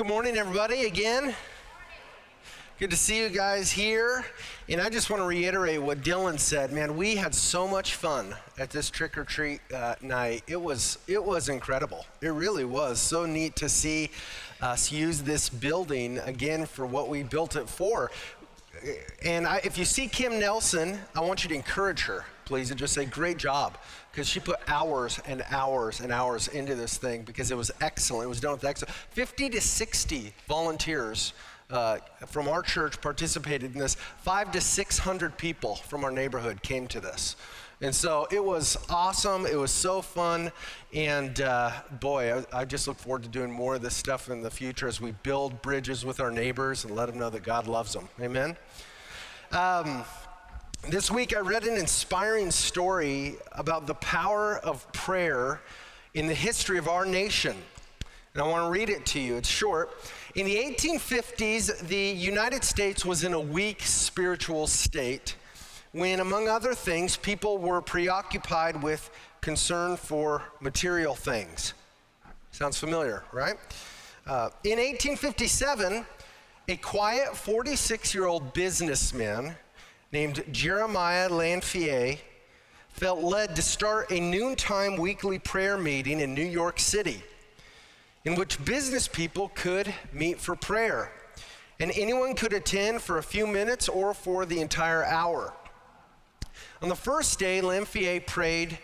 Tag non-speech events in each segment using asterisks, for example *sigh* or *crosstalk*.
Good morning, everybody, again. Good to see you guys here. And I just want to reiterate what Dylan said. Man, we had so much fun at this trick or treat uh, night. It was it was incredible. It really was so neat to see us use this building again for what we built it for. And I, if you see Kim Nelson, I want you to encourage her, please, and just say, "Great job." Because she put hours and hours and hours into this thing because it was excellent. It was done with excellence. 50 to 60 volunteers uh, from our church participated in this. Five to 600 people from our neighborhood came to this. And so it was awesome. It was so fun. And uh, boy, I, I, just look forward to doing more of this stuff in the future as we build bridges with our neighbors and let them know that God loves them. Amen. Um, this week, I read an inspiring story about the power of prayer in the history of our nation. And I want to read it to you. It's short. In the 1850s, the United States was in a weak spiritual state when, among other things, people were preoccupied with concern for material things. Sounds familiar, right? Uh, in 1857, a quiet 46 year old businessman named Jeremiah Lanphier felt led to start a noontime weekly prayer meeting in New York City in which business people could meet for prayer. And anyone could attend for a few minutes or for the entire hour. On the first day, Lanphier prayed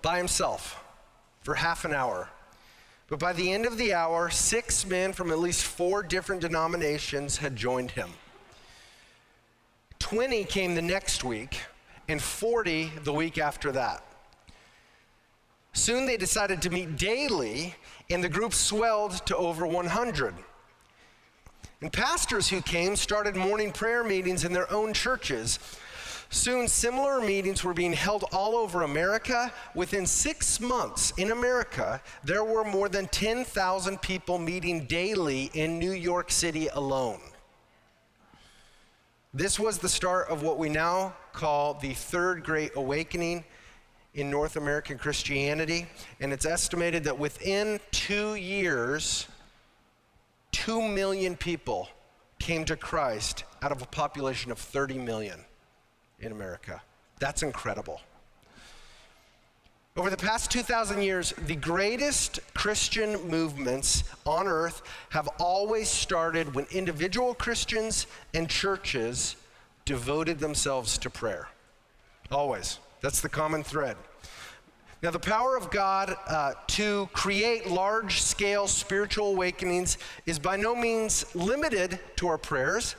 by himself for half an hour. But by the end of the hour, six men from at least four different denominations had joined him. 20 came the next week, and 40 the week after that. Soon they decided to meet daily, and the group swelled to over 100. And pastors who came started morning prayer meetings in their own churches. Soon, similar meetings were being held all over America. Within six months in America, there were more than 10,000 people meeting daily in New York City alone. This was the start of what we now call the Third Great Awakening in North American Christianity. And it's estimated that within two years, two million people came to Christ out of a population of 30 million in America. That's incredible. Over the past 2,000 years, the greatest Christian movements on earth have always started when individual Christians and churches devoted themselves to prayer. Always. That's the common thread. Now, the power of God uh, to create large scale spiritual awakenings is by no means limited to our prayers.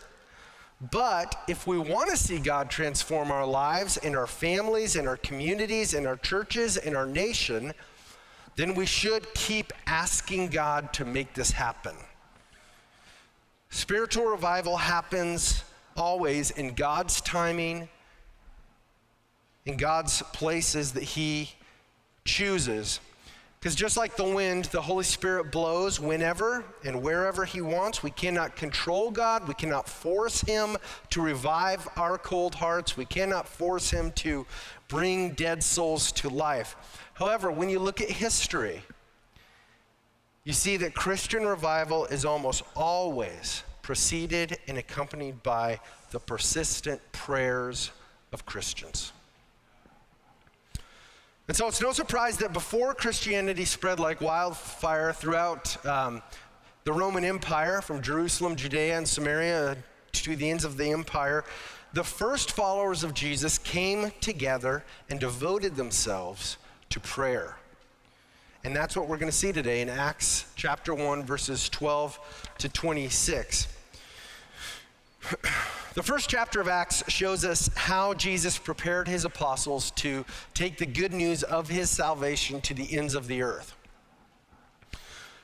But if we want to see God transform our lives and our families and our communities and our churches and our nation, then we should keep asking God to make this happen. Spiritual revival happens always in God's timing, in God's places that He chooses. Because just like the wind, the Holy Spirit blows whenever and wherever He wants. We cannot control God. We cannot force Him to revive our cold hearts. We cannot force Him to bring dead souls to life. However, when you look at history, you see that Christian revival is almost always preceded and accompanied by the persistent prayers of Christians. And so it's no surprise that before Christianity spread like wildfire throughout um, the Roman Empire, from Jerusalem, Judea, and Samaria to the ends of the empire, the first followers of Jesus came together and devoted themselves to prayer. And that's what we're going to see today in Acts chapter 1, verses 12 to 26. *clears throat* The first chapter of Acts shows us how Jesus prepared his apostles to take the good news of his salvation to the ends of the earth.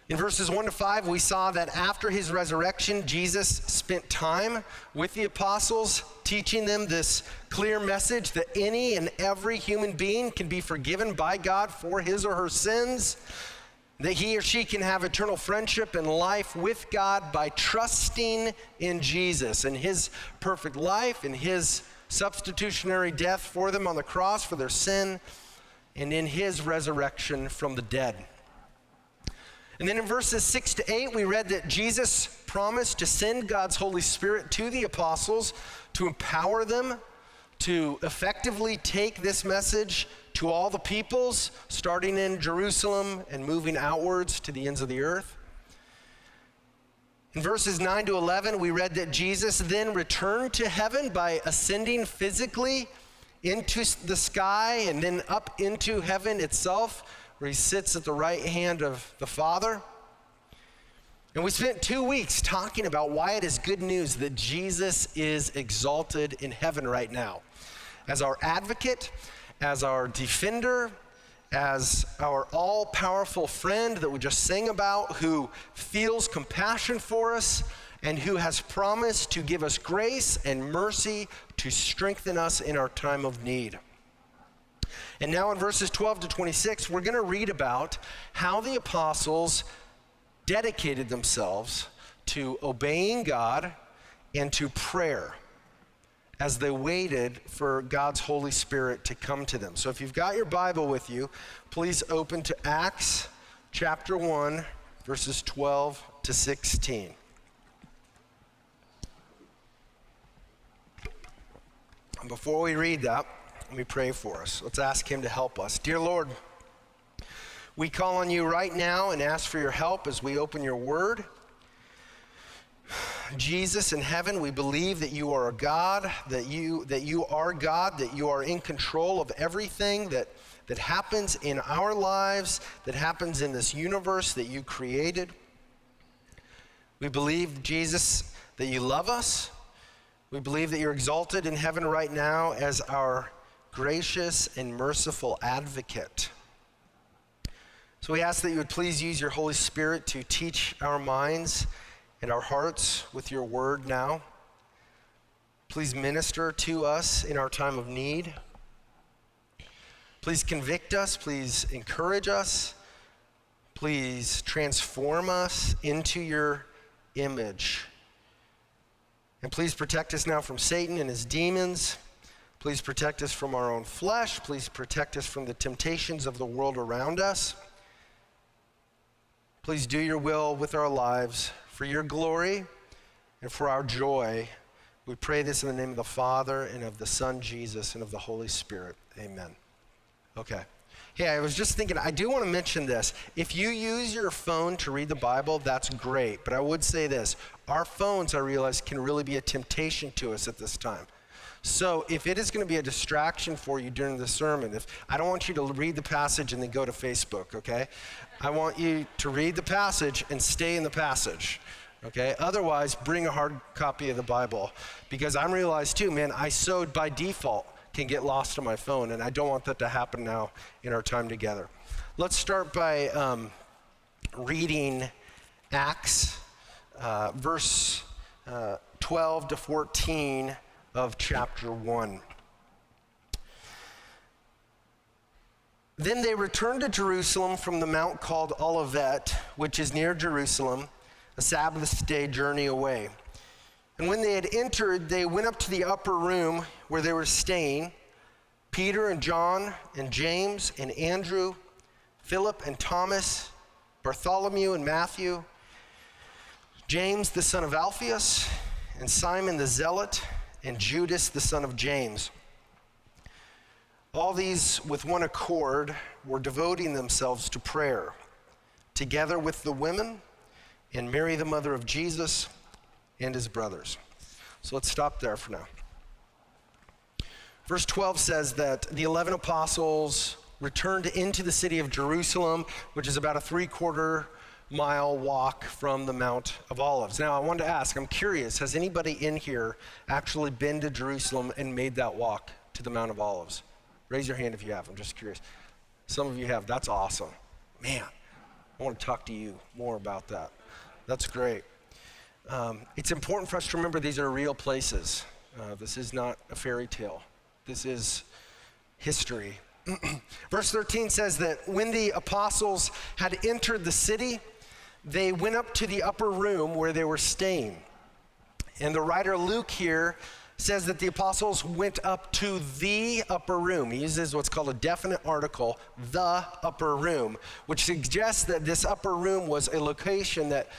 In verses 1 to 5, we saw that after his resurrection, Jesus spent time with the apostles, teaching them this clear message that any and every human being can be forgiven by God for his or her sins that he or she can have eternal friendship and life with God by trusting in Jesus and his perfect life and his substitutionary death for them on the cross for their sin and in his resurrection from the dead. And then in verses 6 to 8, we read that Jesus promised to send God's Holy Spirit to the apostles to empower them to effectively take this message to all the peoples, starting in Jerusalem and moving outwards to the ends of the earth. In verses 9 to 11, we read that Jesus then returned to heaven by ascending physically into the sky and then up into heaven itself, where he sits at the right hand of the Father. And we spent two weeks talking about why it is good news that Jesus is exalted in heaven right now as our advocate, as our defender, as our all powerful friend that we just sang about, who feels compassion for us and who has promised to give us grace and mercy to strengthen us in our time of need. And now in verses 12 to 26, we're going to read about how the apostles dedicated themselves to obeying God and to prayer as they waited for God's Holy Spirit to come to them. So if you've got your Bible with you, please open to Acts chapter 1, verses 12 to 16. And before we read that, let me pray for us. Let's ask Him to help us. Dear Lord, we call on you right now and ask for your help as we open your word. Jesus in heaven, we believe that you are a God, that you, that you are God, that you are in control of everything that, that happens in our lives, that happens in this universe that you created. We believe, Jesus, that you love us. We believe that you're exalted in heaven right now as our gracious and merciful advocate. So we ask that you would please use your Holy Spirit to teach our minds and our hearts with your word now. Please minister to us in our time of need. Please convict us. Please encourage us. Please transform us into your image. And please protect us now from Satan and his demons. Please protect us from our own flesh. Please protect us from the temptations of the world around us. Please do your will with our lives for your glory and for our joy. We pray this in the name of the Father and of the Son Jesus and of the Holy Spirit. Amen. Okay. Hey, I was just thinking, I do want to mention this. If you use your phone to read the Bible, that's great. But I would say this our phones, I realize, can really be a temptation to us at this time. So if it is going to be a distraction for you during the sermon, if I don't want you to read the passage and then go to Facebook, okay? I want you to read the passage and stay in the passage. Okay? Otherwise, bring a hard copy of the Bible because I'm realized too, man, I sowed by default can get lost on my phone, and I don't want that to happen now in our time together. Let's start by um, reading Acts, uh, verse uh, 12 to 14 of chapter 1. Then they returned to Jerusalem from the mount called Olivet, which is near Jerusalem, a Sabbath day journey away. And when they had entered, they went up to the upper room where they were staying Peter and John and James and Andrew, Philip and Thomas, Bartholomew and Matthew, James the son of Alphaeus, and Simon the Zealot, and Judas the son of James. All these, with one accord, were devoting themselves to prayer, together with the women and Mary, the mother of Jesus, and his brothers. So let's stop there for now. Verse 12 says that the 11 apostles returned into the city of Jerusalem, which is about a three quarter mile walk from the Mount of Olives. Now, I wanted to ask, I'm curious, has anybody in here actually been to Jerusalem and made that walk to the Mount of Olives? Raise your hand if you have. I'm just curious. Some of you have. That's awesome. Man, I want to talk to you more about that. That's great. Um, it's important for us to remember these are real places. Uh, this is not a fairy tale, this is history. *clears throat* Verse 13 says that when the apostles had entered the city, they went up to the upper room where they were staying. And the writer Luke here says that the apostles went up to the upper room. He uses what's called a definite article, the upper room, which suggests that this upper room was a location that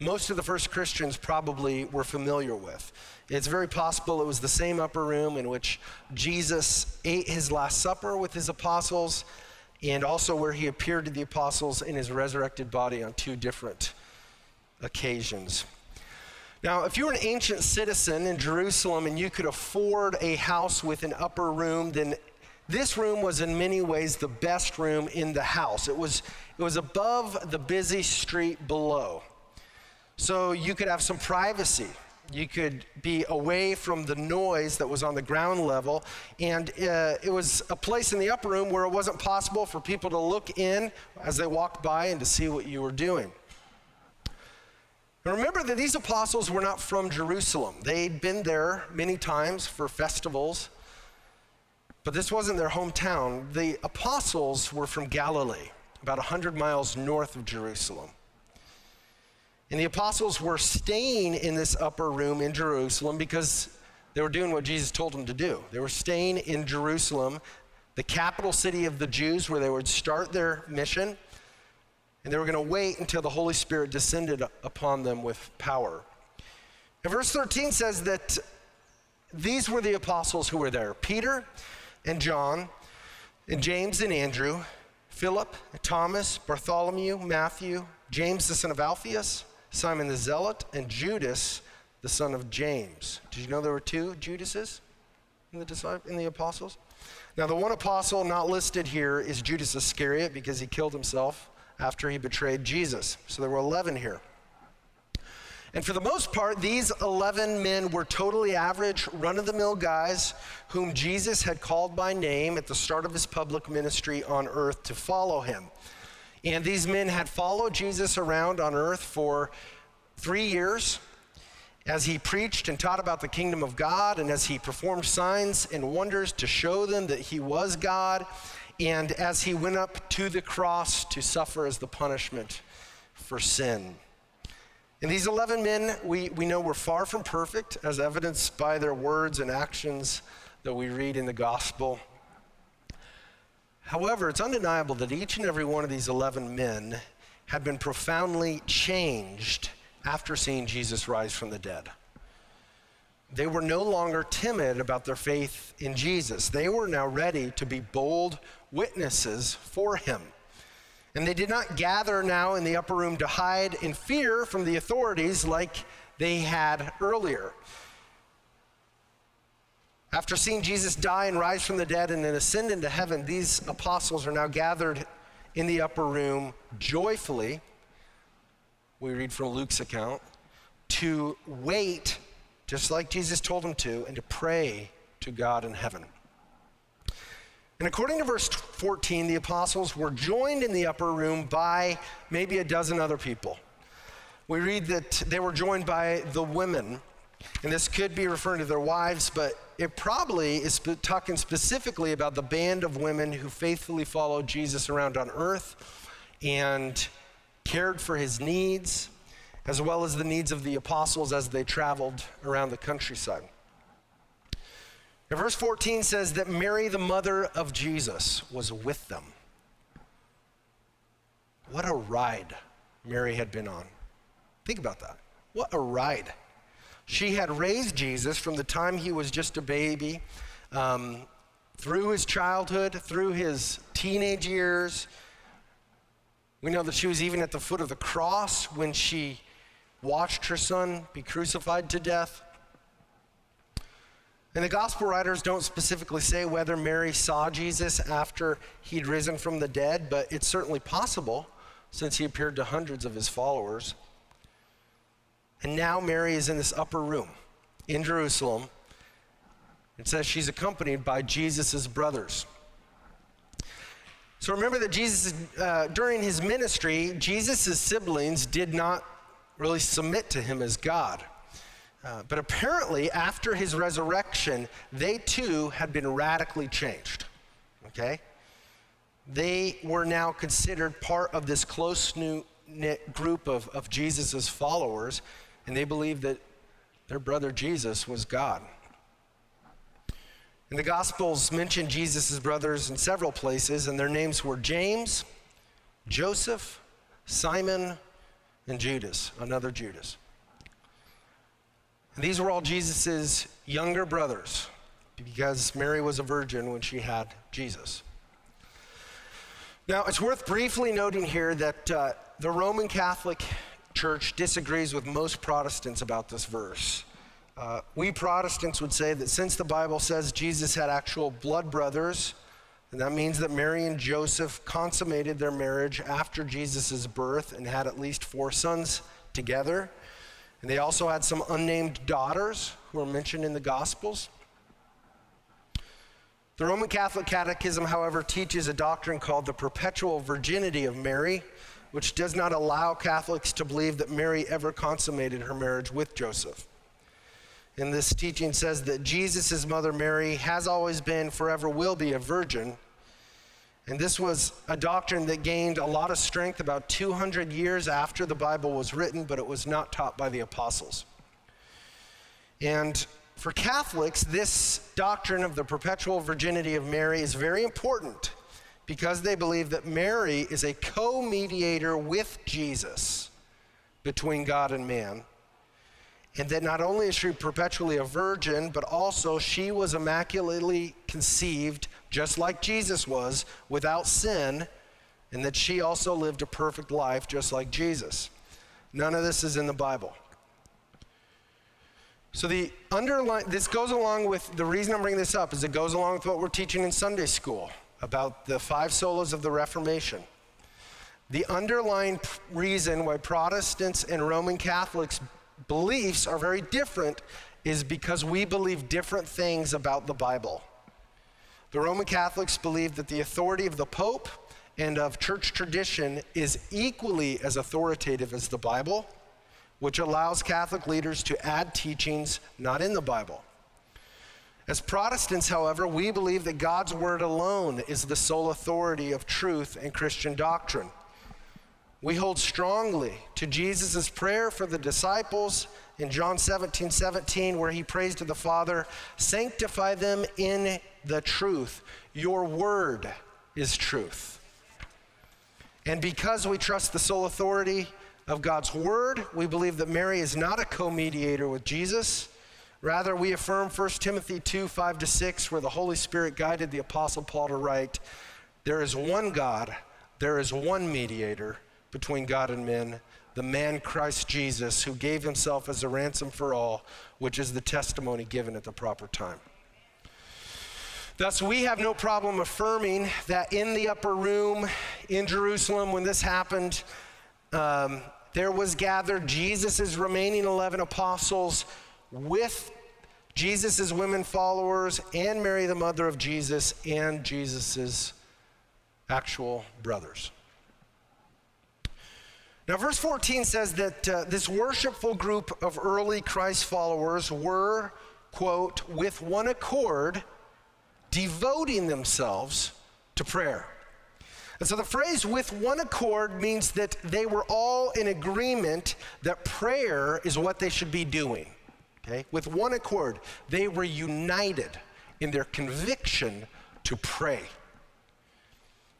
most of the first Christians probably were familiar with. It's very possible it was the same upper room in which Jesus ate his Last Supper with his apostles, and also where he appeared to the apostles in his resurrected body on two different occasions. Now, if you were an ancient citizen in Jerusalem and you could afford a house with an upper room, then this room was in many ways the best room in the house. It was, it was above the busy street below. So you could have some privacy. You could be away from the noise that was on the ground level. And uh, it was a place in the upper room where it wasn't possible for people to look in as they walked by and to see what you were doing. And remember that these apostles were not from Jerusalem. They'd been there many times for festivals, but this wasn't their hometown. The apostles were from Galilee, about 100 miles north of Jerusalem. And the apostles were staying in this upper room in Jerusalem because they were doing what Jesus told them to do. They were staying in Jerusalem, the capital city of the Jews, where they would start their mission and they were going to wait until the Holy Spirit descended upon them with power. And verse 13 says that these were the apostles who were there Peter and John, and James and Andrew, Philip, Thomas, Bartholomew, Matthew, James the son of Alphaeus, Simon the Zealot, and Judas the son of James. Did you know there were two Judases in the, in the apostles? Now, the one apostle not listed here is Judas Iscariot because he killed himself after he betrayed Jesus. So there were 11 here. And for the most part, these 11 men were totally average, run of the mill guys whom Jesus had called by name at the start of his public ministry on earth to follow him. And these men had followed Jesus around on earth for three years as he preached and taught about the kingdom of God and as he performed signs and wonders to show them that he was God and as he went up to the cross to suffer as the punishment for sin. And these 11 men, we, we know were far from perfect, as evidenced by their words and actions that we read in the gospel. However, it's undeniable that each and every one of these 11 men had been profoundly changed after seeing Jesus rise from the dead. They were no longer timid about their faith in Jesus. They were now ready to be bold witnesses for him. And they did not gather now in the upper room to hide in fear from the authorities like they had earlier. After seeing Jesus die and rise from the dead and then ascend into heaven, these apostles are now gathered in the upper room joyfully. We read from Luke's account to wait, just like Jesus told them to, and to pray to God in heaven. And according to verse 14, the apostles were joined in the upper room by maybe a dozen other people. We read that they were joined by the women, and this could be referring to their wives, but it probably is talking specifically about the band of women who faithfully followed Jesus around on earth and cared for his needs, as well as the needs of the apostles as they traveled around the countryside. And verse 14 says that Mary, the mother of Jesus, was with them. What a ride Mary had been on. Think about that. What a ride. She had raised Jesus from the time he was just a baby, um, through his childhood, through his teenage years. We know that she was even at the foot of the cross when she watched her son be crucified to death. And the gospel writers don't specifically say whether Mary saw Jesus after he'd risen from the dead, but it's certainly possible since he appeared to hundreds of his followers. And now Mary is in this upper room in Jerusalem. It says she's accompanied by Jesus' brothers. So remember that Jesus, uh, during his ministry, Jesus' siblings did not really submit to him as God. Uh, but apparently, after his resurrection, they too had been radically changed. Okay? They were now considered part of this close knit group of, of Jesus' followers, and they believed that their brother Jesus was God. And the Gospels mention Jesus' brothers in several places, and their names were James, Joseph, Simon, and Judas, another Judas. And these were all Jesus' younger brothers because Mary was a virgin when she had Jesus. Now, it's worth briefly noting here that uh, the Roman Catholic Church disagrees with most Protestants about this verse. Uh, we Protestants would say that since the Bible says Jesus had actual blood brothers, and that means that Mary and Joseph consummated their marriage after Jesus' birth and had at least four sons together. And they also had some unnamed daughters who are mentioned in the Gospels. The Roman Catholic Catechism, however, teaches a doctrine called the perpetual virginity of Mary, which does not allow Catholics to believe that Mary ever consummated her marriage with Joseph. And this teaching says that Jesus' mother Mary has always been, forever will be a virgin. And this was a doctrine that gained a lot of strength about 200 years after the Bible was written, but it was not taught by the apostles. And for Catholics, this doctrine of the perpetual virginity of Mary is very important because they believe that Mary is a co mediator with Jesus between God and man. And that not only is she perpetually a virgin, but also she was immaculately conceived, just like Jesus was, without sin, and that she also lived a perfect life, just like Jesus. None of this is in the Bible. So the underline this goes along with the reason I'm bringing this up is it goes along with what we're teaching in Sunday school about the five solas of the Reformation. The underlying reason why Protestants and Roman Catholics beliefs are very different is because we believe different things about the Bible. The Roman Catholics believe that the authority of the Pope and of church tradition is equally as authoritative as the Bible, which allows Catholic leaders to add teachings not in the Bible. As Protestants, however, we believe that God's Word alone is the sole authority of truth and Christian doctrine. We hold strongly to Jesus' prayer for the disciples in John 17 17, where he prays to the Father, Sanctify them in the truth. Your word is truth. And because we trust the sole authority of God's word, we believe that Mary is not a co mediator with Jesus. Rather, we affirm 1 Timothy 2 5 to 6, where the Holy Spirit guided the Apostle Paul to write, There is one God, there is one mediator between God and men, the man Christ Jesus, who gave himself as a ransom for all, which is the testimony given at the proper time. Thus, we have no problem affirming that in the upper room in Jerusalem, when this happened, um, there was gathered Jesus' remaining 11 apostles with Jesus' women followers and Mary, the mother of Jesus, and Jesus' actual brothers. Now, verse 14 says that uh, this worshipful group of early Christ followers were, quote, with one accord, devoting themselves to prayer. And so the phrase with one accord means that they were all in agreement that prayer is what they should be doing. Okay? With one accord, they were united in their conviction to pray.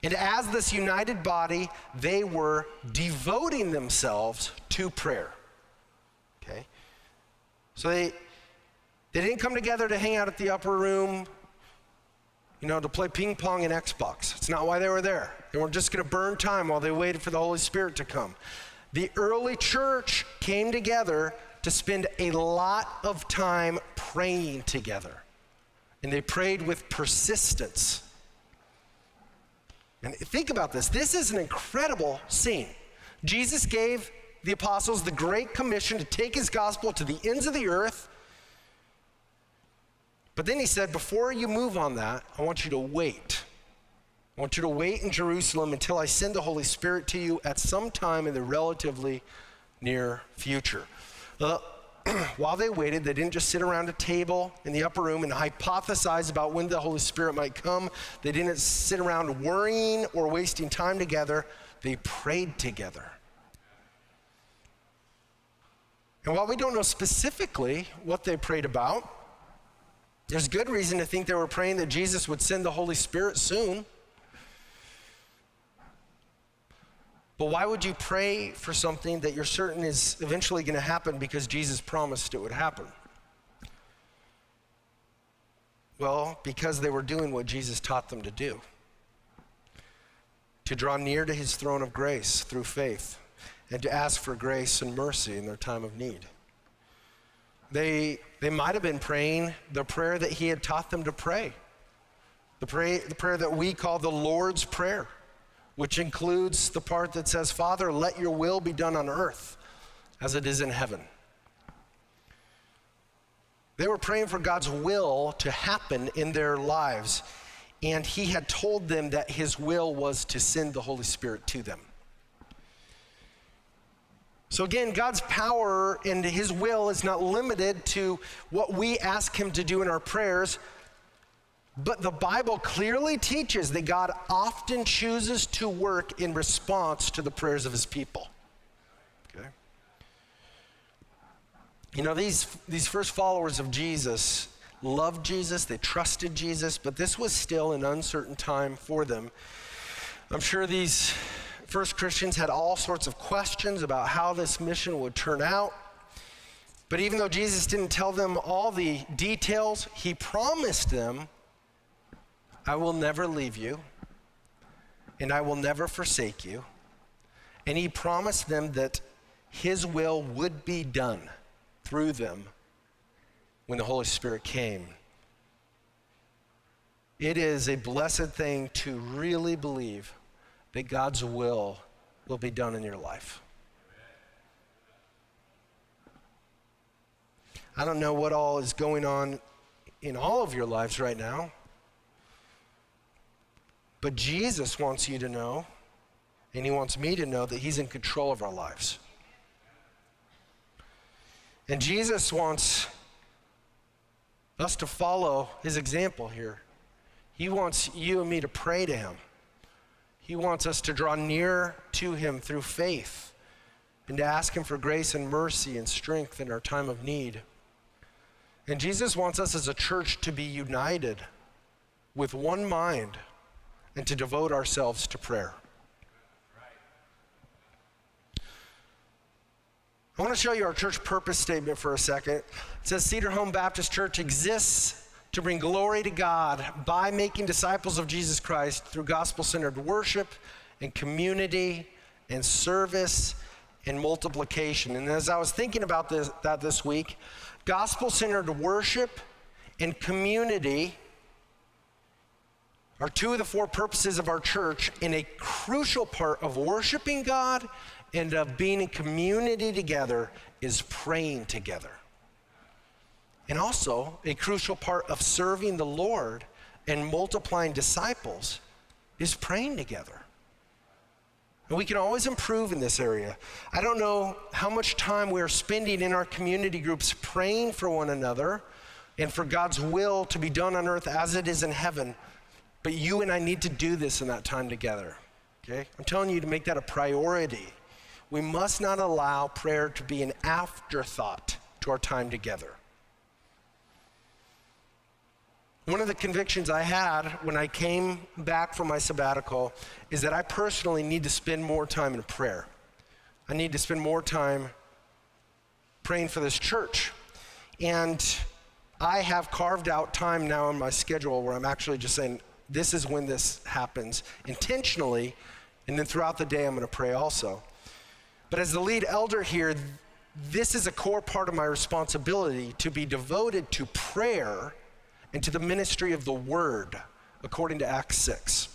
And as this united body, they were devoting themselves to prayer. Okay? So they, they didn't come together to hang out at the upper room, you know, to play ping pong and Xbox. It's not why they were there. They weren't just going to burn time while they waited for the Holy Spirit to come. The early church came together to spend a lot of time praying together. And they prayed with persistence. And think about this this is an incredible scene. Jesus gave the apostles the great commission to take his gospel to the ends of the earth. But then he said, before you move on that, I want you to wait. I want you to wait in Jerusalem until I send the Holy Spirit to you at some time in the relatively near future. *clears throat* While they waited, they didn't just sit around a table in the upper room and hypothesize about when the Holy Spirit might come. They didn't sit around worrying or wasting time together. They prayed together. And while we don't know specifically what they prayed about, There's good reason to think they were praying that Jesus would send the Holy Spirit soon. But why would you pray for something that you're certain is eventually going to happen because Jesus promised it would happen? Well, because they were doing what Jesus taught them to do to draw near to his throne of grace through faith and to ask for grace and mercy in their time of need. They, they might have been praying the prayer that he had taught them to pray, the, pray, the prayer that we call the Lord's Prayer which includes the part that says, Father, let your will be done on earth as it is in heaven. They were praying for God's will to happen in their lives, and He had told them that His will was to send the Holy Spirit to them. So, again, God's power and His will is not limited to what we ask Him to do in our prayers, but the Bible clearly teaches that God often chooses to work in response to the prayers of his people. Okay? You know, these, these first followers of Jesus loved Jesus, they trusted Jesus, but this was still an uncertain time for them. I'm sure these first Christians had all sorts of questions about how this mission would turn out. But even though Jesus didn't tell them all the details, he promised them I will never leave you, and I will never forsake you. And he promised them that his will would be done through them when the Holy Spirit came. It is a blessed thing to really believe that God's will will be done in your life. I don't know what all is going on in all of your lives right now. But Jesus wants you to know, and He wants me to know, that He's in control of our lives. And Jesus wants us to follow His example here. He wants you and me to pray to Him. He wants us to draw near to Him through faith and to ask Him for grace and mercy and strength in our time of need. And Jesus wants us as a church to be united with one mind and to devote ourselves to prayer. I want to show you our church purpose statement for a second. It says Cedar Home Baptist Church exists to bring glory to God by making disciples of Jesus Christ through gospel centered worship and community and service and multiplication. And as I was thinking about this, that this week, gospel centered worship and community are two of the four purposes of our church, and a crucial part of worshiping God and of being in community together is praying together. And also, a crucial part of serving the Lord and multiplying disciples is praying together. And we can always improve in this area. I don't know how much time we are spending in our community groups praying for one another and for God's will to be done on earth as it is in heaven. But you and I need to do this in that time together. Okay? I'm telling you to make that a priority. We must not allow prayer to be an afterthought to our time together. One of the convictions I had when I came back from my sabbatical is that I personally need to spend more time in prayer. I need to spend more time praying for this church. And I have carved out time now in my schedule where I'm actually just saying, this is when this happens intentionally, and then throughout the day, I'm going to pray also. But as the lead elder here, this is a core part of my responsibility to be devoted to prayer and to the ministry of the word, according to Acts 6.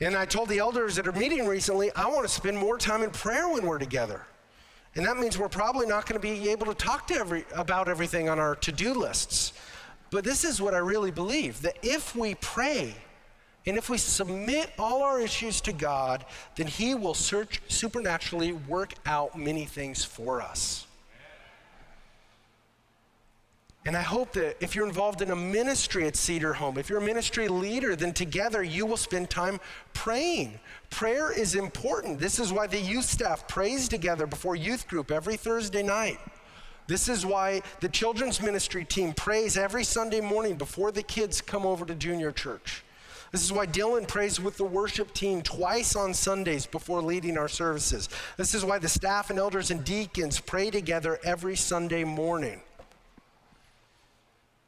And I told the elders at are meeting recently, I want to spend more time in prayer when we're together. And that means we're probably not going to be able to talk to every, about everything on our to do lists. But this is what I really believe that if we pray and if we submit all our issues to God, then He will search, supernaturally work out many things for us. And I hope that if you're involved in a ministry at Cedar Home, if you're a ministry leader, then together you will spend time praying. Prayer is important. This is why the youth staff prays together before youth group every Thursday night. This is why the children's ministry team prays every Sunday morning before the kids come over to junior church. This is why Dylan prays with the worship team twice on Sundays before leading our services. This is why the staff and elders and deacons pray together every Sunday morning.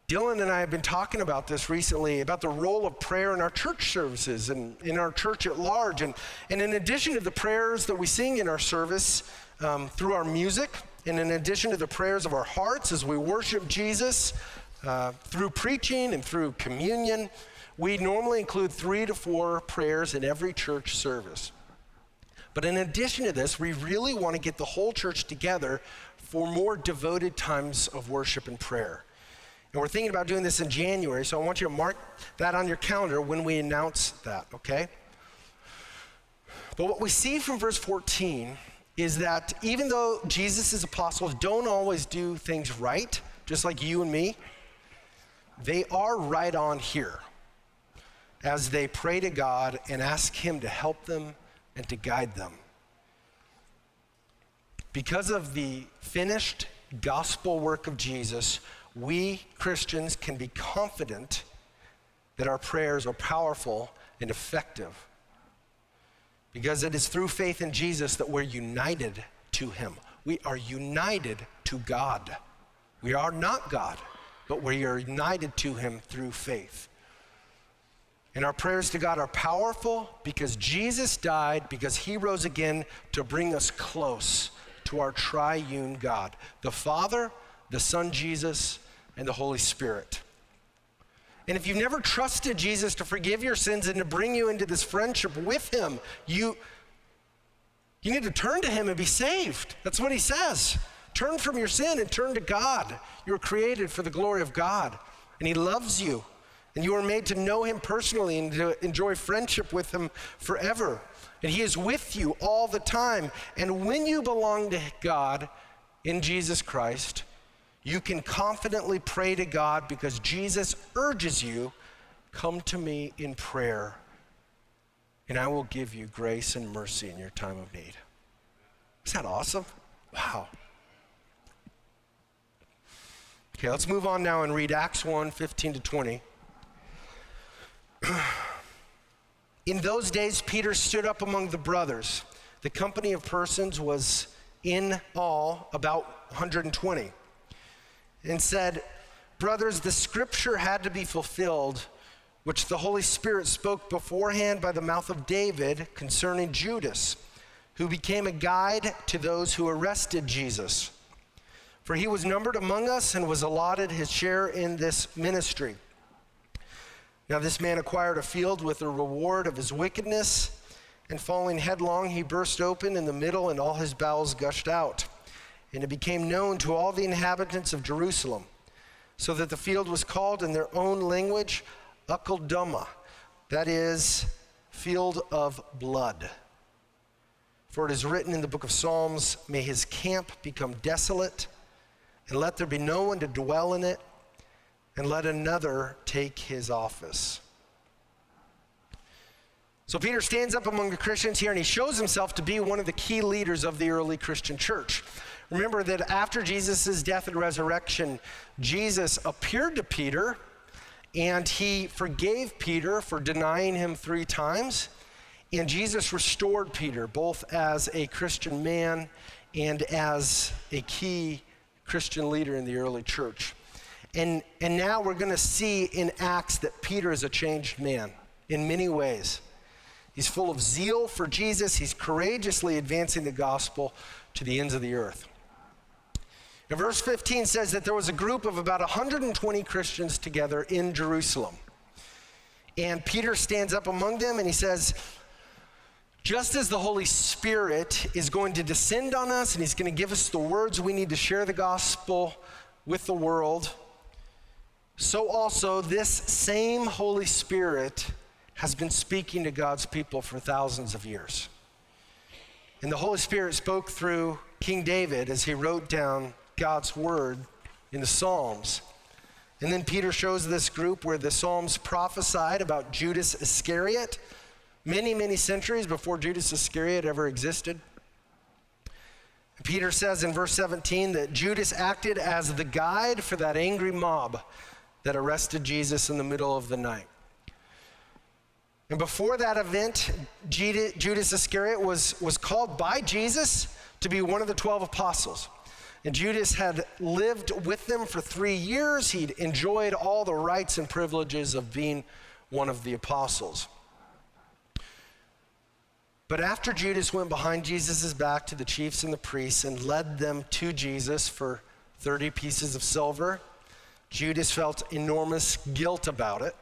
Dylan and I have been talking about this recently about the role of prayer in our church services and in our church at large. And, and in addition to the prayers that we sing in our service um, through our music, and in addition to the prayers of our hearts as we worship Jesus uh, through preaching and through communion, we normally include three to four prayers in every church service. But in addition to this, we really want to get the whole church together for more devoted times of worship and prayer. And we're thinking about doing this in January, so I want you to mark that on your calendar when we announce that, okay? But what we see from verse 14 is that even though Jesus' apostles don't always do things right, just like you and me, they are right on here as they pray to God and ask Him to help them and to guide them. Because of the finished gospel work of Jesus, we Christians can be confident that our prayers are powerful and effective. Because it is through faith in Jesus that we're united to Him. We are united to God. We are not God, but we are united to Him through faith. And our prayers to God are powerful because Jesus died, because he rose again to bring us close to our triune God the Father, the Son Jesus, and the Holy Spirit. And if you've never trusted Jesus to forgive your sins and to bring you into this friendship with him, you, you need to turn to him and be saved. That's what he says. Turn from your sin and turn to God. You were created for the glory of God, and he loves you. And you are made to know him personally and to enjoy friendship with him forever. And he is with you all the time. And when you belong to God in Jesus Christ, you can confidently pray to God because Jesus urges you come to me in prayer, and I will give you grace and mercy in your time of need. Is that awesome? Wow. Okay, let's move on now and read Acts 1 15 to 20. *clears throat* In those days, Peter stood up among the brothers. The company of persons was in all about 120 and said, Brothers, the scripture had to be fulfilled, which the Holy Spirit spoke beforehand by the mouth of David concerning Judas, who became a guide to those who arrested Jesus. For he was numbered among us and was allotted his share in this ministry. Now, this man acquired a field with the reward of his wickedness, and falling headlong, he burst open in the middle, and all his bowels gushed out. And it became known to all the inhabitants of Jerusalem, so that the field was called in their own language Akeldama, that is, field of blood. For it is written in the book of Psalms, May his camp become desolate, and let there be no one to dwell in it and let another take his office. So Peter stands up among the Christians here and he shows himself to be one of the key leaders of the early Christian church. Remember that after Jesus' death and resurrection, Jesus appeared to Peter and he forgave Peter for denying him three times. And Jesus restored Peter both as a Christian man and as a key Christian leader in the early church. And, and now we're going to see in Acts that Peter is a changed man in many ways. He's full of zeal for Jesus, he's courageously advancing the gospel to the ends of the earth. Now, verse 15 says that there was a group of about 120 Christians together in Jerusalem. And Peter stands up among them and he says, just as the Holy Spirit is going to descend on us and he's going to give us the words we need to share the gospel with the world, so also this same Holy Spirit has been speaking to God's people for thousands of years. And the Holy Spirit spoke through King David as he wrote down God's word in the Psalms. And then Peter shows this group where the Psalms prophesied about Judas Iscariot many, many centuries before Judas Iscariot ever existed. Peter says in verse 17 that Judas acted as the guide for that angry mob that arrested Jesus in the middle of the night. And before that event, Judas Iscariot was, was called by Jesus to be one of the 12 apostles. And Judas had lived with them for three years. He'd enjoyed all the rights and privileges of being one of the apostles. But after Judas went behind Jesus' back to the chiefs and the priests and led them to Jesus for 30 pieces of silver, Judas felt enormous guilt about it.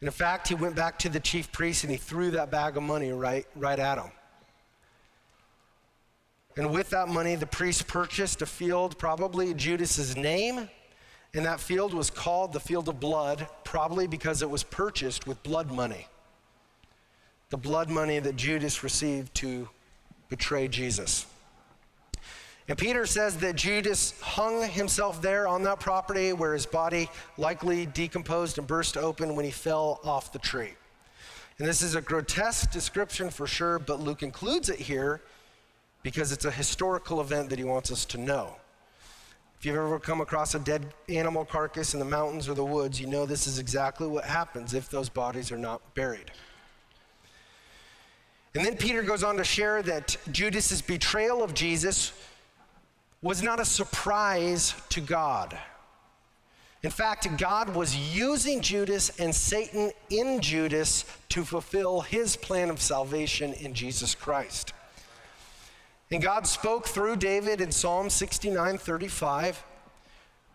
And in fact, he went back to the chief priest and he threw that bag of money right, right at him. And with that money, the priest purchased a field, probably Judas's name, and that field was called the field of blood, probably because it was purchased with blood money. The blood money that Judas received to betray Jesus. And Peter says that Judas hung himself there on that property where his body likely decomposed and burst open when he fell off the tree. And this is a grotesque description for sure, but Luke includes it here because it's a historical event that he wants us to know. If you've ever come across a dead animal carcass in the mountains or the woods, you know this is exactly what happens if those bodies are not buried. And then Peter goes on to share that Judas's betrayal of Jesus was not a surprise to God. In fact, God was using Judas and Satan in Judas to fulfill his plan of salvation in Jesus Christ. And God spoke through David in Psalm 69 35,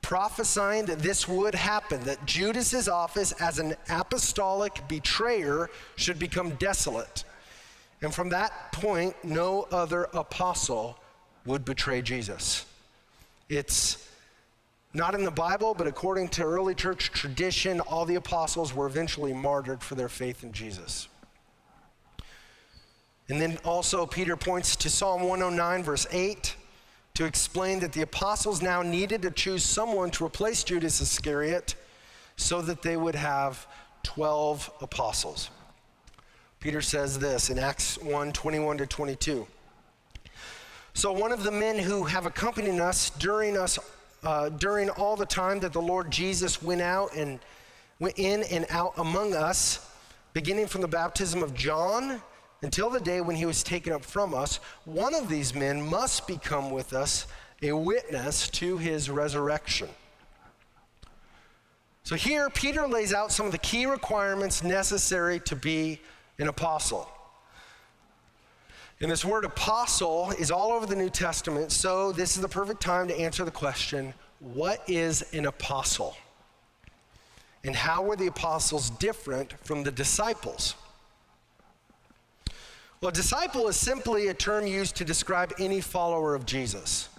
prophesying that this would happen, that Judas's office as an apostolic betrayer should become desolate. And from that point, no other apostle would betray Jesus. It's not in the Bible, but according to early church tradition, all the apostles were eventually martyred for their faith in Jesus. And then also, Peter points to Psalm 109, verse 8, to explain that the apostles now needed to choose someone to replace Judas Iscariot so that they would have 12 apostles. Peter says this in Acts 1 21 to 22. So one of the men who have accompanied us during us uh, during all the time that the Lord Jesus went out and went in and out among us, beginning from the baptism of John until the day when he was taken up from us, one of these men must become with us a witness to his resurrection. So here, Peter lays out some of the key requirements necessary to be an apostle. And this word apostle is all over the New Testament, so this is the perfect time to answer the question what is an apostle? And how were the apostles different from the disciples? Well, disciple is simply a term used to describe any follower of Jesus.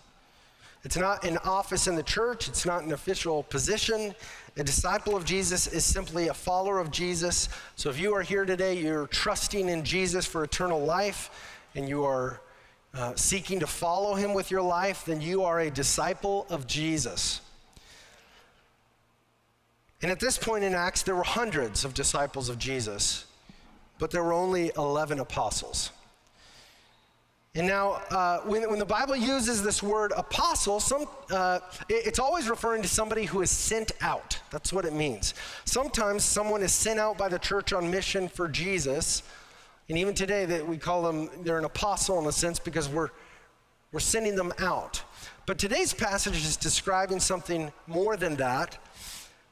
It's not an office in the church, it's not an official position. A disciple of Jesus is simply a follower of Jesus. So if you are here today, you're trusting in Jesus for eternal life and you are uh, seeking to follow him with your life, then you are a disciple of Jesus. And at this point in Acts, there were hundreds of disciples of Jesus, but there were only 11 apostles. And now, uh, when, when, the Bible uses this word apostle, some, uh, it, it's always referring to somebody who is sent out. That's what it means. Sometimes someone is sent out by the church on mission for Jesus, and even today, that we call them, they're an apostle in a sense because we're, we're sending them out. But today's passage is describing something more than that.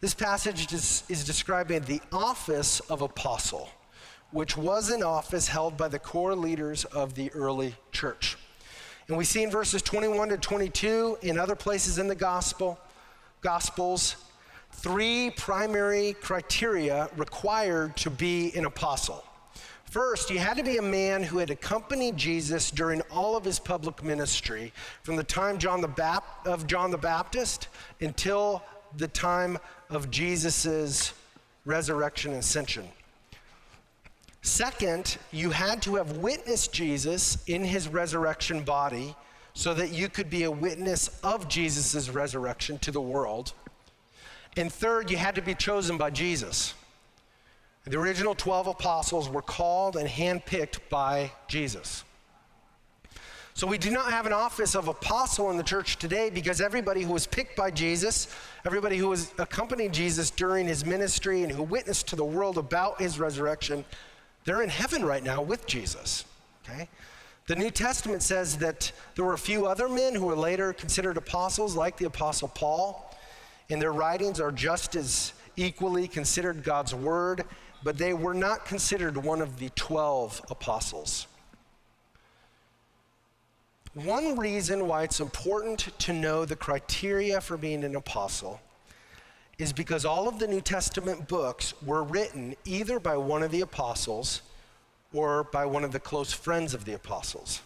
This passage is, is describing the office of apostle, which was an office held by the core leaders of the early church. And we see in verses 21 to 22, in other places in the gospel, gospels, three primary criteria required to be an apostle. First, you had to be a man who had accompanied Jesus during all of his public ministry, from the time John the Bap- of John the Baptist until the time of Jesus' resurrection and ascension. Second, you had to have witnessed Jesus in his resurrection body so that you could be a witness of Jesus' resurrection to the world. And third, you had to be chosen by Jesus. The original 12 apostles were called and handpicked by Jesus. So we do not have an office of apostle in the church today because everybody who was picked by Jesus, everybody who was accompanied Jesus during his ministry and who witnessed to the world about his resurrection, they're in heaven right now with Jesus. Okay? The New Testament says that there were a few other men who were later considered apostles, like the Apostle Paul, and their writings are just as equally considered God's word, but they were not considered one of the 12 apostles. One reason why it's important to know the criteria for being an apostle is because all of the New Testament books were written either by one of the apostles or by one of the close friends of the apostles.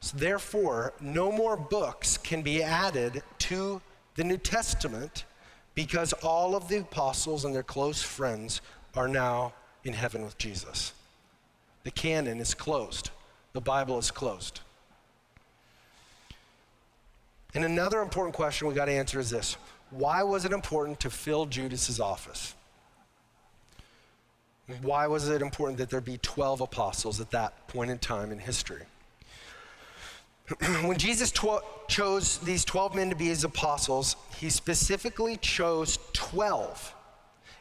So therefore, no more books can be added to the New Testament because all of the apostles and their close friends are now in heaven with Jesus. The canon is closed, the Bible is closed. And another important question we got to answer is this Why was it important to fill Judas's office? Why was it important that there be 12 apostles at that point in time in history? *clears throat* when Jesus tw- chose these 12 men to be his apostles, he specifically chose 12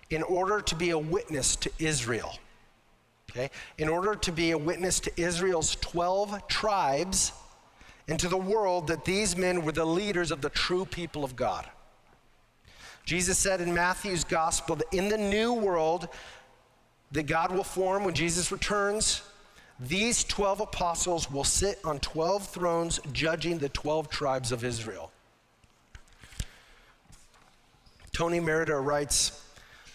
in order to be a witness to Israel. Okay? In order to be a witness to Israel's 12 tribes and to the world that these men were the leaders of the true people of God. Jesus said in Matthew's gospel that in the new world that God will form when Jesus returns, these 12 apostles will sit on 12 thrones judging the 12 tribes of Israel. Tony Merida writes,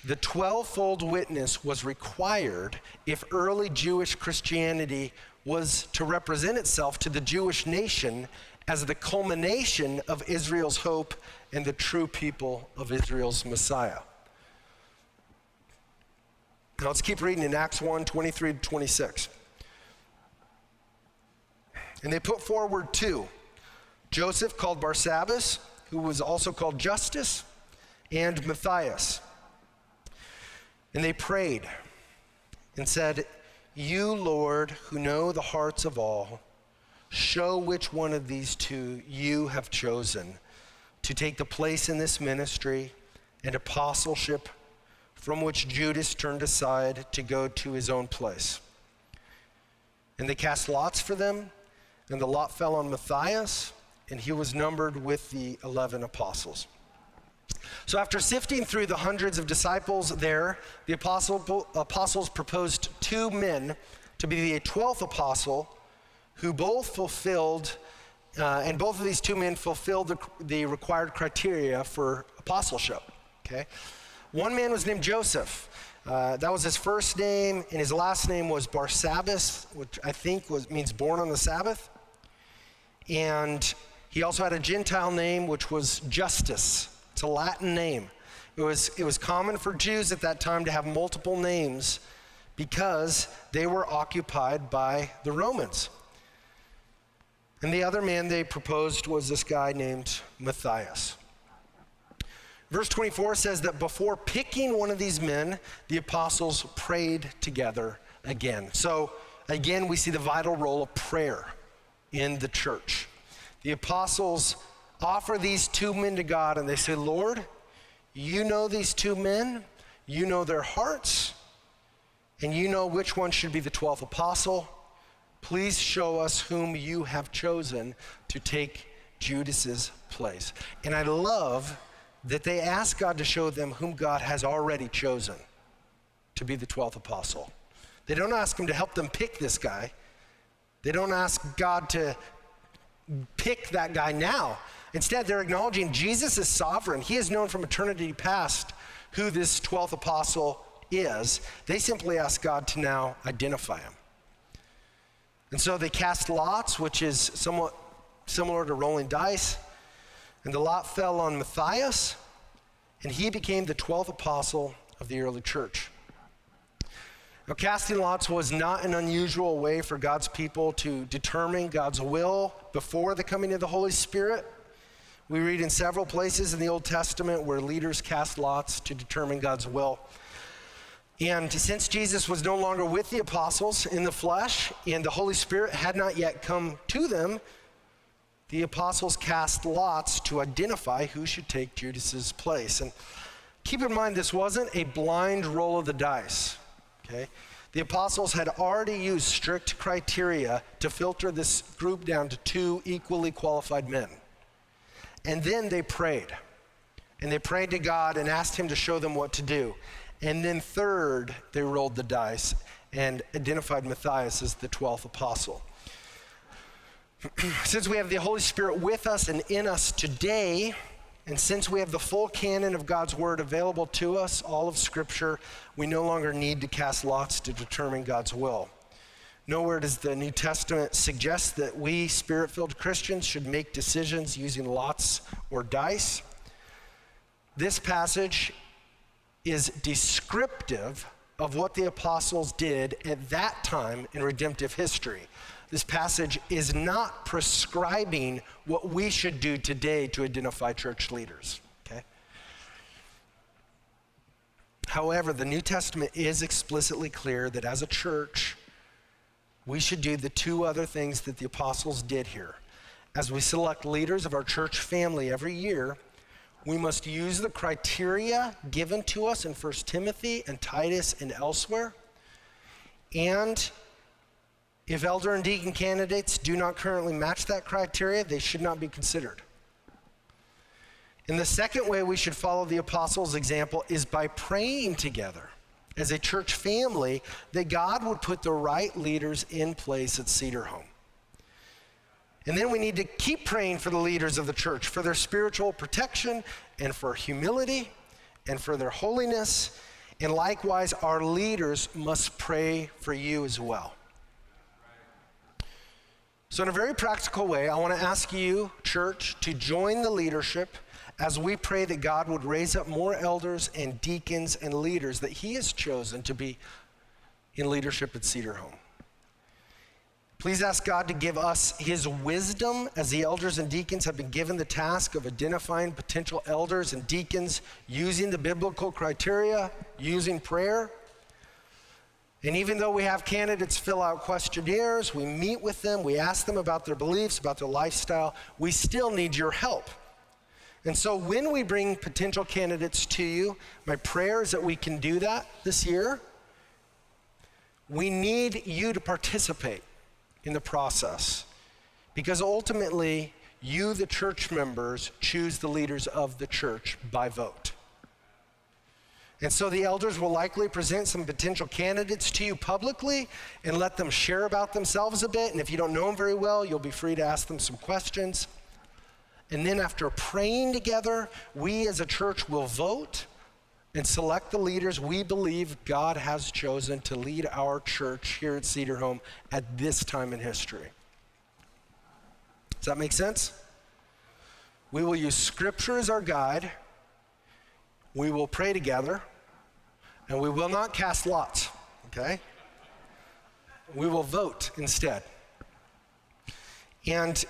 the 12 fold witness was required if early Jewish Christianity was to represent itself to the Jewish nation as the culmination of Israel's hope and the true people of Israel's Messiah. Now let's keep reading in Acts 1 23 to 26. And they put forward two Joseph, called Barsabbas, who was also called Justus, and Matthias. And they prayed and said, you, Lord, who know the hearts of all, show which one of these two you have chosen to take the place in this ministry and apostleship from which Judas turned aside to go to his own place. And they cast lots for them, and the lot fell on Matthias, and he was numbered with the 11 apostles. So, after sifting through the hundreds of disciples there, the apostle, apostles proposed two men to be the 12th apostle who both fulfilled, uh, and both of these two men fulfilled the, the required criteria for apostleship. Okay? One man was named Joseph. Uh, that was his first name, and his last name was Barsabbas, which I think was, means born on the Sabbath. And he also had a Gentile name, which was Justus. It's a Latin name. It was, it was common for Jews at that time to have multiple names because they were occupied by the Romans. And the other man they proposed was this guy named Matthias. Verse 24 says that before picking one of these men, the apostles prayed together again. So, again, we see the vital role of prayer in the church. The apostles offer these two men to God and they say, Lord, you know these two men, you know their hearts, and you know which one should be the 12th apostle. Please show us whom you have chosen to take Judas's place. And I love that they ask God to show them whom God has already chosen to be the 12th apostle. They don't ask him to help them pick this guy. They don't ask God to pick that guy now. Instead, they're acknowledging Jesus is sovereign. He is known from eternity past who this 12th apostle is. They simply ask God to now identify him. And so they cast lots, which is somewhat similar to rolling dice. And the lot fell on Matthias, and he became the 12th apostle of the early church. Now, casting lots was not an unusual way for God's people to determine God's will before the coming of the Holy Spirit. We read in several places in the Old Testament where leaders cast lots to determine God's will. And since Jesus was no longer with the apostles in the flesh and the Holy Spirit had not yet come to them, the apostles cast lots to identify who should take Judas's place. And keep in mind, this wasn't a blind roll of the dice, okay? The apostles had already used strict criteria to filter this group down to two equally qualified men. And then they prayed. And they prayed to God and asked Him to show them what to do. And then, third, they rolled the dice and identified Matthias as the 12th apostle. *clears throat* since we have the Holy Spirit with us and in us today, and since we have the full canon of God's Word available to us, all of Scripture, we no longer need to cast lots to determine God's will. Nowhere does the New Testament suggest that we, spirit filled Christians, should make decisions using lots or dice. This passage is descriptive of what the apostles did at that time in redemptive history. This passage is not prescribing what we should do today to identify church leaders. Okay? However, the New Testament is explicitly clear that as a church, we should do the two other things that the apostles did here. As we select leaders of our church family every year, we must use the criteria given to us in 1 Timothy and Titus and elsewhere. And if elder and deacon candidates do not currently match that criteria, they should not be considered. And the second way we should follow the apostles' example is by praying together as a church family that God would put the right leaders in place at Cedar Home. And then we need to keep praying for the leaders of the church, for their spiritual protection and for humility and for their holiness. And likewise, our leaders must pray for you as well. So, in a very practical way, I want to ask you, church, to join the leadership as we pray that God would raise up more elders and deacons and leaders that He has chosen to be in leadership at Cedar Home. Please ask God to give us his wisdom as the elders and deacons have been given the task of identifying potential elders and deacons using the biblical criteria, using prayer. And even though we have candidates fill out questionnaires, we meet with them, we ask them about their beliefs, about their lifestyle, we still need your help. And so when we bring potential candidates to you, my prayer is that we can do that this year. We need you to participate in the process. Because ultimately, you, the church members, choose the leaders of the church by vote. And so the elders will likely present some potential candidates to you publicly and let them share about themselves a bit. And if you don't know them very well, you'll be free to ask them some questions. And then after praying together, we as a church will vote and select the leaders we believe God has chosen to lead our church here at Cedar Home at this time in history. Does that make sense? We will use Scripture as our guide. We will pray together. And we will not cast lots, okay? We will vote instead. And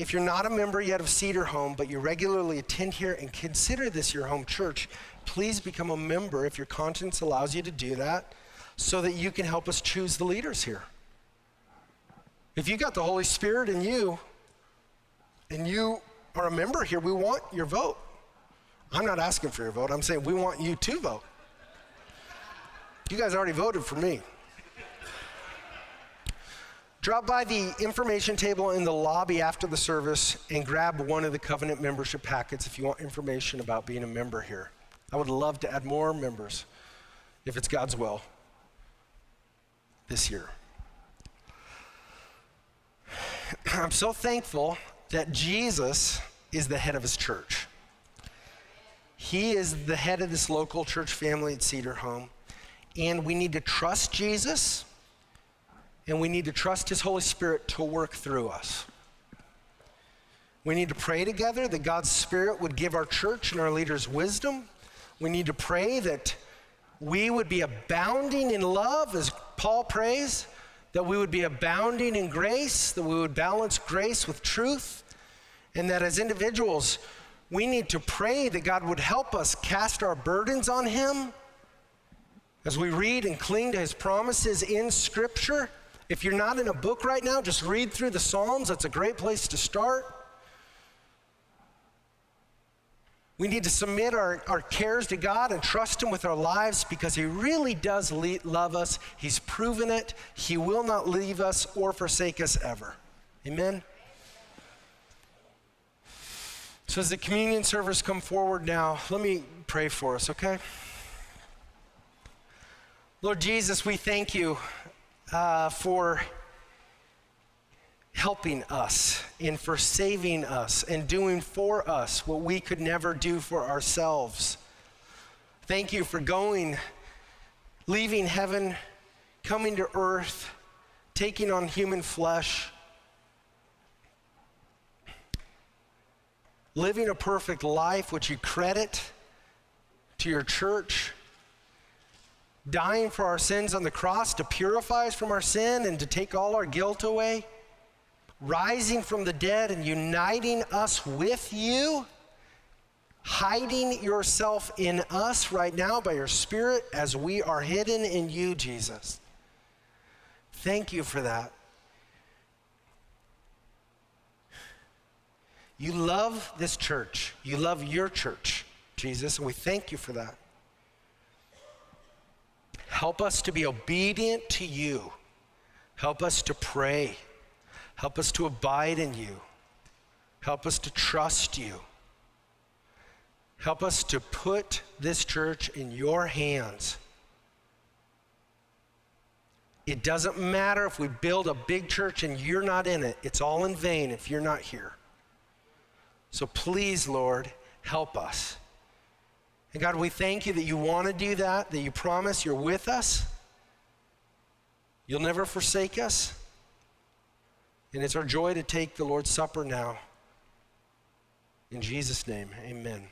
if you're not a member yet of Cedar Home, but you regularly attend here and consider this your home church, please become a member if your conscience allows you to do that so that you can help us choose the leaders here. If you got the Holy Spirit in you and you are a member here, we want your vote. I'm not asking for your vote, I'm saying we want you to vote. You guys already voted for me. Drop by the information table in the lobby after the service and grab one of the covenant membership packets if you want information about being a member here. I would love to add more members if it's God's will this year. *sighs* I'm so thankful that Jesus is the head of his church. He is the head of this local church family at Cedar Home. And we need to trust Jesus and we need to trust his Holy Spirit to work through us. We need to pray together that God's Spirit would give our church and our leaders wisdom we need to pray that we would be abounding in love, as Paul prays, that we would be abounding in grace, that we would balance grace with truth, and that as individuals, we need to pray that God would help us cast our burdens on Him As we read and cling to his promises in Scripture, if you're not in a book right now, just read through the Psalms. That's a great place to start. We need to submit our, our cares to God and trust Him with our lives because He really does le- love us. He's proven it. He will not leave us or forsake us ever. Amen? So, as the communion servers come forward now, let me pray for us, okay? Lord Jesus, we thank you uh, for helping us and for saving us and doing for us what we could never do for ourselves. Thank you for going, leaving heaven, coming to earth, taking on human flesh, living a perfect life, which you credit to your church, dying for our sins on the cross to purify us from our sin and to take all our guilt away rising from the dead and uniting us with you, hiding yourself in us right now by your Spirit as we are hidden in you, Jesus. Thank you for that. You love this church. You love your church, Jesus, and we thank you for that. Help us to be obedient to you. Help us to pray. Help us to abide in you. Help us to trust you. Help us to put this church in your hands. It doesn't matter if we build a big church and you're not in it, it's all in vain if you're not here. So please, Lord, help us. And God, we thank you that you want to do that, that you promise you're with us. You'll never forsake us. And it's our joy to take the Lord's Supper now. In Jesus' name, amen.